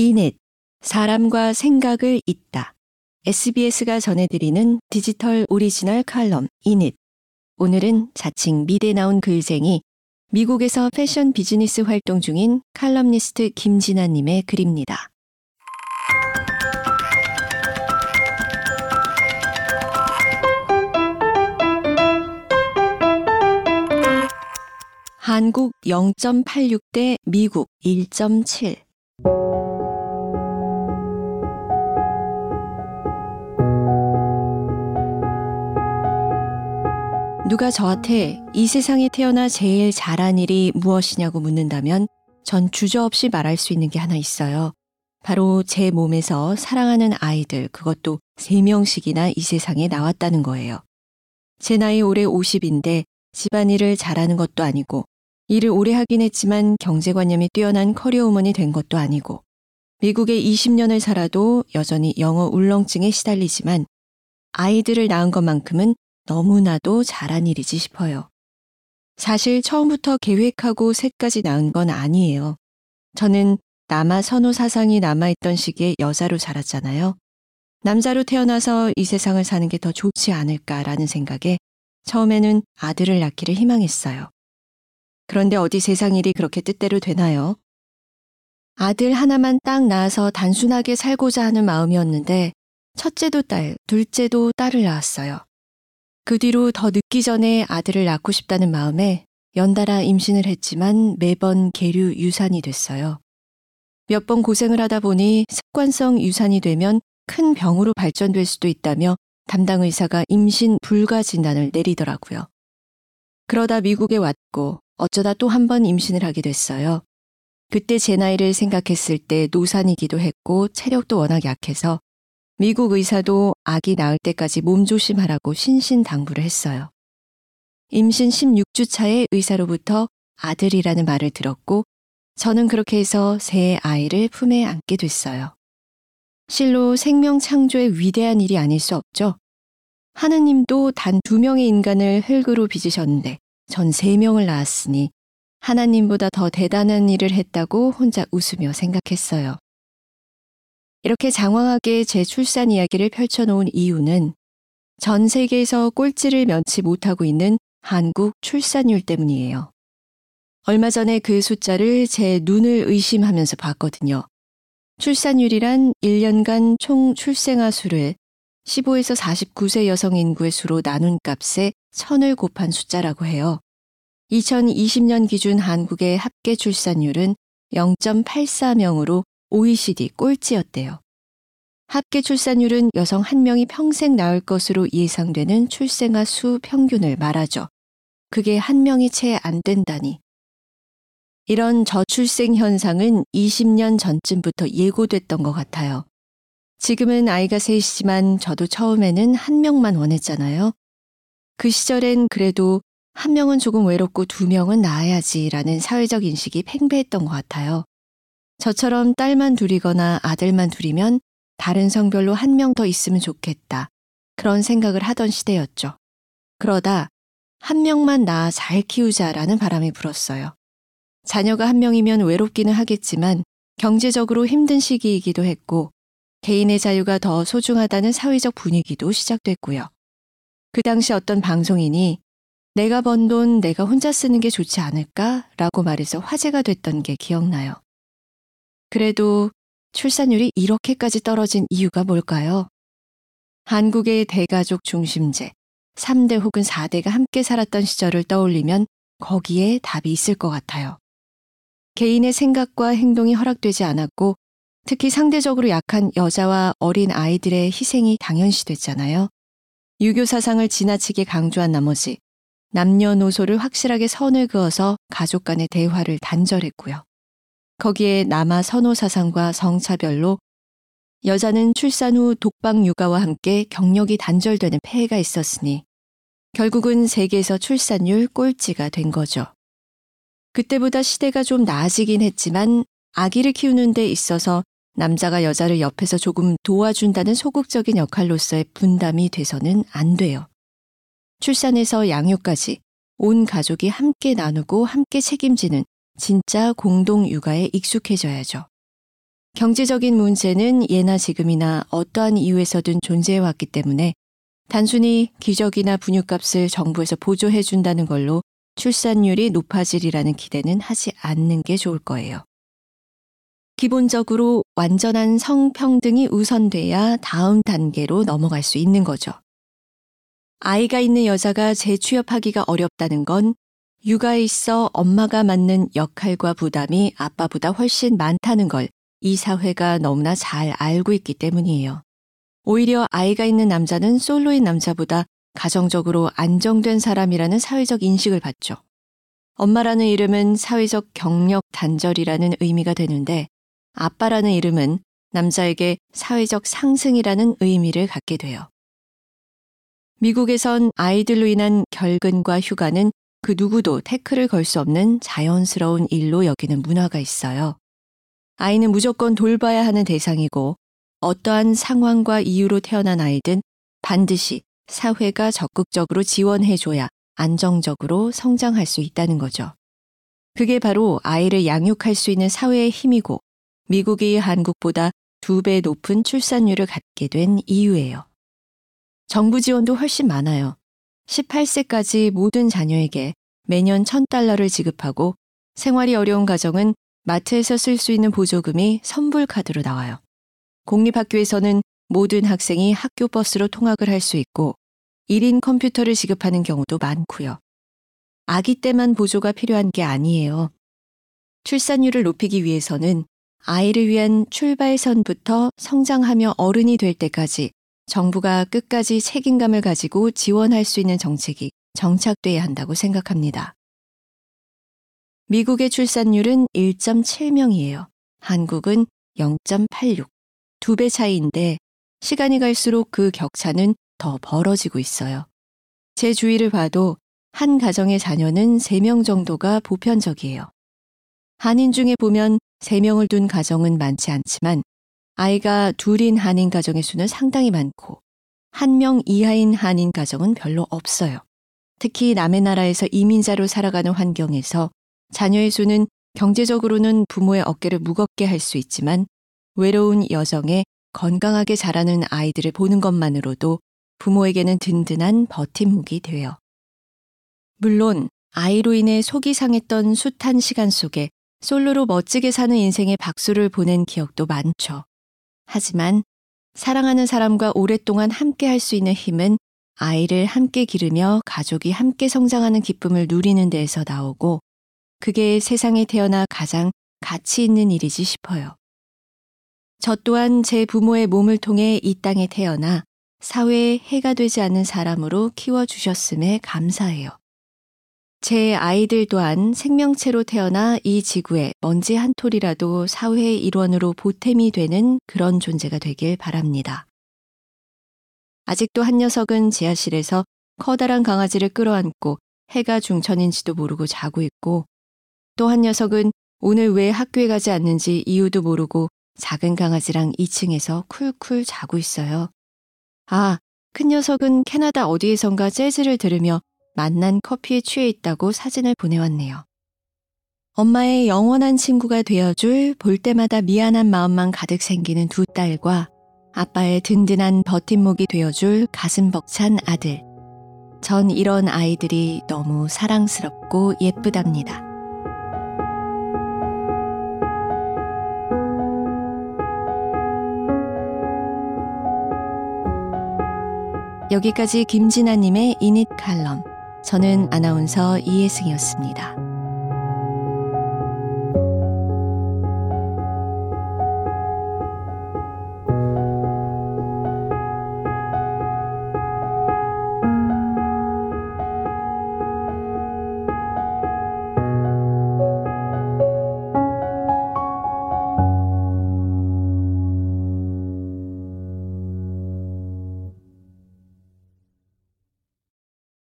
인잇 사람과 생각을 잇다. SBS가 전해드리는 디지털 오리지널 칼럼 인잇. 오늘은 자칭 미대 나온 글쟁이 미국에서 패션 비즈니스 활동 중인 칼럼니스트 김지나님의 글입니다. 한국 0.86 대 미국 1.7 누가 저한테 이 세상에 태어나 제일 잘한 일이 무엇이냐고 묻는다면 전 주저없이 말할 수 있는 게 하나 있어요. 바로 제 몸에서 사랑하는 아이들, 그것도 3명씩이나 이 세상에 나왔다는 거예요. 제 나이 올해 50인데 집안일을 잘하는 것도 아니고 일을 오래 하긴 했지만 경제관념이 뛰어난 커리어우먼이 된 것도 아니고 미국에 20년을 살아도 여전히 영어 울렁증에 시달리지만 아이들을 낳은 것만큼은 너무나도 잘한 일이지 싶어요. 사실 처음부터 계획하고 셋까지 낳은 건 아니에요. 저는 남아 선호 사상이 남아있던 시기에 여자로 자랐잖아요. 남자로 태어나서 이 세상을 사는 게 더 좋지 않을까라는 생각에 처음에는 아들을 낳기를 희망했어요. 그런데 어디 세상 일이 그렇게 뜻대로 되나요? 아들 하나만 딱 낳아서 단순하게 살고자 하는 마음이었는데 첫째도 딸, 둘째도 딸을 낳았어요. 그 뒤로 더 늦기 전에 아들을 낳고 싶다는 마음에 연달아 임신을 했지만 매번 계류 유산이 됐어요. 몇 번 고생을 하다 보니 습관성 유산이 되면 큰 병으로 발전될 수도 있다며 담당 의사가 임신 불가 진단을 내리더라고요. 그러다 미국에 왔고 어쩌다 또 한 번 임신을 하게 됐어요. 그때 제 나이를 생각했을 때 노산이기도 했고 체력도 워낙 약해서 미국 의사도 아기 낳을 때까지 몸조심하라고 신신당부를 했어요. 임신 16주 차에 의사로부터 아들이라는 말을 들었고 저는 그렇게 해서 새 아이를 품에 안게 됐어요. 실로 생명 창조의 위대한 일이 아닐 수 없죠. 하느님도 단 두 명의 인간을 흙으로 빚으셨는데 전 세 명을 낳았으니 하나님보다 더 대단한 일을 했다고 혼자 웃으며 생각했어요. 이렇게 장황하게 제 출산 이야기를 펼쳐놓은 이유는 전 세계에서 꼴찌를 면치 못하고 있는 한국 출산율 때문이에요. 얼마 전에 그 숫자를 제 눈을 의심하면서 봤거든요. 출산율이란 1년간 총 출생아 수를 15에서 49세 여성 인구의 수로 나눈 값에 천을 곱한 숫자라고 해요. 2020년 기준 한국의 합계 출산율은 0.84명으로 OECD 꼴찌였대요. 합계 출산율은 여성 한 명이 평생 낳을 것으로 예상되는 출생아 수 평균을 말하죠. 그게 한 명이 채 안 된다니. 이런 저출생 현상은 20년 전쯤부터 예고됐던 것 같아요. 지금은 아이가 셋이지만 저도 처음에는 한 명만 원했잖아요. 그 시절엔 그래도 한 명은 조금 외롭고 두 명은 낳아야지라는 사회적 인식이 팽배했던 것 같아요. 저처럼 딸만 둘이거나 아들만 둘이면 다른 성별로 한 명 더 있으면 좋겠다. 그런 생각을 하던 시대였죠. 그러다 한 명만 낳아 잘 키우자라는 바람이 불었어요. 자녀가 한 명이면 외롭기는 하겠지만 경제적으로 힘든 시기이기도 했고 개인의 자유가 더 소중하다는 사회적 분위기도 시작됐고요. 그 당시 어떤 방송인이 내가 번 돈 내가 혼자 쓰는 게 좋지 않을까? 라고 말해서 화제가 됐던 게 기억나요. 그래도 출산율이 이렇게까지 떨어진 이유가 뭘까요? 한국의 대가족 중심제, 3대 혹은 4대가 함께 살았던 시절을 떠올리면 거기에 답이 있을 것 같아요. 개인의 생각과 행동이 허락되지 않았고 특히 상대적으로 약한 여자와 어린 아이들의 희생이 당연시됐잖아요. 유교 사상을 지나치게 강조한 나머지 남녀노소를 확실하게 선을 그어서 가족 간의 대화를 단절했고요. 거기에 남아 선호 사상과 성차별로 여자는 출산 후 독박 육아와 함께 경력이 단절되는 폐해가 있었으니 결국은 세계에서 출산율 꼴찌가 된 거죠. 그때보다 시대가 좀 나아지긴 했지만 아기를 키우는 데 있어서 남자가 여자를 옆에서 조금 도와준다는 소극적인 역할로서의 분담이 돼서는 안 돼요. 출산에서 양육까지 온 가족이 함께 나누고 함께 책임지는 진짜 공동 육아에 익숙해져야죠. 경제적인 문제는 예나 지금이나 어떠한 이유에서든 존재해왔기 때문에 단순히 기저귀나 분유값을 정부에서 보조해준다는 걸로 출산율이 높아지리라는 기대는 하지 않는 게 좋을 거예요. 기본적으로 완전한 성평등이 우선돼야 다음 단계로 넘어갈 수 있는 거죠. 아이가 있는 여자가 재취업하기가 어렵다는 건 육아에 있어 엄마가 맡는 역할과 부담이 아빠보다 훨씬 많다는 걸 이 사회가 너무나 잘 알고 있기 때문이에요. 오히려 아이가 있는 남자는 솔로인 남자보다 가정적으로 안정된 사람이라는 사회적 인식을 받죠. 엄마라는 이름은 사회적 경력 단절이라는 의미가 되는데 아빠라는 이름은 남자에게 사회적 상승이라는 의미를 갖게 돼요. 미국에선 아이들로 인한 결근과 휴가는 그 누구도 태클을 걸 수 없는 자연스러운 일로 여기는 문화가 있어요. 아이는 무조건 돌봐야 하는 대상이고 어떠한 상황과 이유로 태어난 아이든 반드시 사회가 적극적으로 지원해줘야 안정적으로 성장할 수 있다는 거죠. 그게 바로 아이를 양육할 수 있는 사회의 힘이고 미국이 한국보다 두 배 높은 출산율을 갖게 된 이유예요. 정부 지원도 훨씬 많아요. 18세까지 모든 자녀에게 매년 1000달러를 지급하고 생활이 어려운 가정은 마트에서 쓸 수 있는 보조금이 선불카드로 나와요. 공립학교에서는 모든 학생이 학교 버스로 통학을 할 수 있고 1인 컴퓨터를 지급하는 경우도 많고요. 아기 때만 보조가 필요한 게 아니에요. 출산율을 높이기 위해서는 아이를 위한 출발선부터 성장하며 어른이 될 때까지 정부가 끝까지 책임감을 가지고 지원할 수 있는 정책이 정착돼야 한다고 생각합니다. 미국의 출산율은 1.7명이에요. 한국은 0.86. 두 배 차이인데 시간이 갈수록 그 격차는 더 벌어지고 있어요. 제 주위를 봐도 한 가정의 자녀는 3명 정도가 보편적이에요. 한인 중에 보면 3명을 둔 가정은 많지 않지만 아이가 둘인 한인 가정의 수는 상당히 많고 한 명 이하인 한인 가정은 별로 없어요. 특히 남의 나라에서 이민자로 살아가는 환경에서 자녀의 수는 경제적으로는 부모의 어깨를 무겁게 할 수 있지만 외로운 여정에 건강하게 자라는 아이들을 보는 것만으로도 부모에게는 든든한 버팀목이 돼요. 물론 아이로 인해 속이 상했던 숱한 시간 속에 솔로로 멋지게 사는 인생의 박수를 보낸 기억도 많죠. 하지만 사랑하는 사람과 오랫동안 함께 할 수 있는 힘은 아이를 함께 기르며 가족이 함께 성장하는 기쁨을 누리는 데에서 나오고 그게 세상에 태어나 가장 가치 있는 일이지 싶어요. 저 또한 제 부모의 몸을 통해 이 땅에 태어나 사회에 해가 되지 않는 사람으로 키워주셨음에 감사해요. 제 아이들 또한 생명체로 태어나 이 지구에 먼지 한 톨이라도 사회의 일원으로 보탬이 되는 그런 존재가 되길 바랍니다. 아직도 한 녀석은 지하실에서 커다란 강아지를 끌어안고 해가 중천인지도 모르고 자고 있고 또 한 녀석은 오늘 왜 학교에 가지 않는지 이유도 모르고 작은 강아지랑 2층에서 쿨쿨 자고 있어요. 아, 큰 녀석은 캐나다 어디에선가 재즈를 들으며 만난 커피에 취해 있다고 사진을 보내왔네요. 엄마의 영원한 친구가 되어줄 볼 때마다 미안한 마음만 가득 생기는 두 딸과 아빠의 든든한 버팀목이 되어줄 가슴 벅찬 아들. 전 이런 아이들이 너무 사랑스럽고 예쁘답니다. 여기까지 김진아님의 이닛 칼럼. 저는 아나운서 이혜승이었습니다.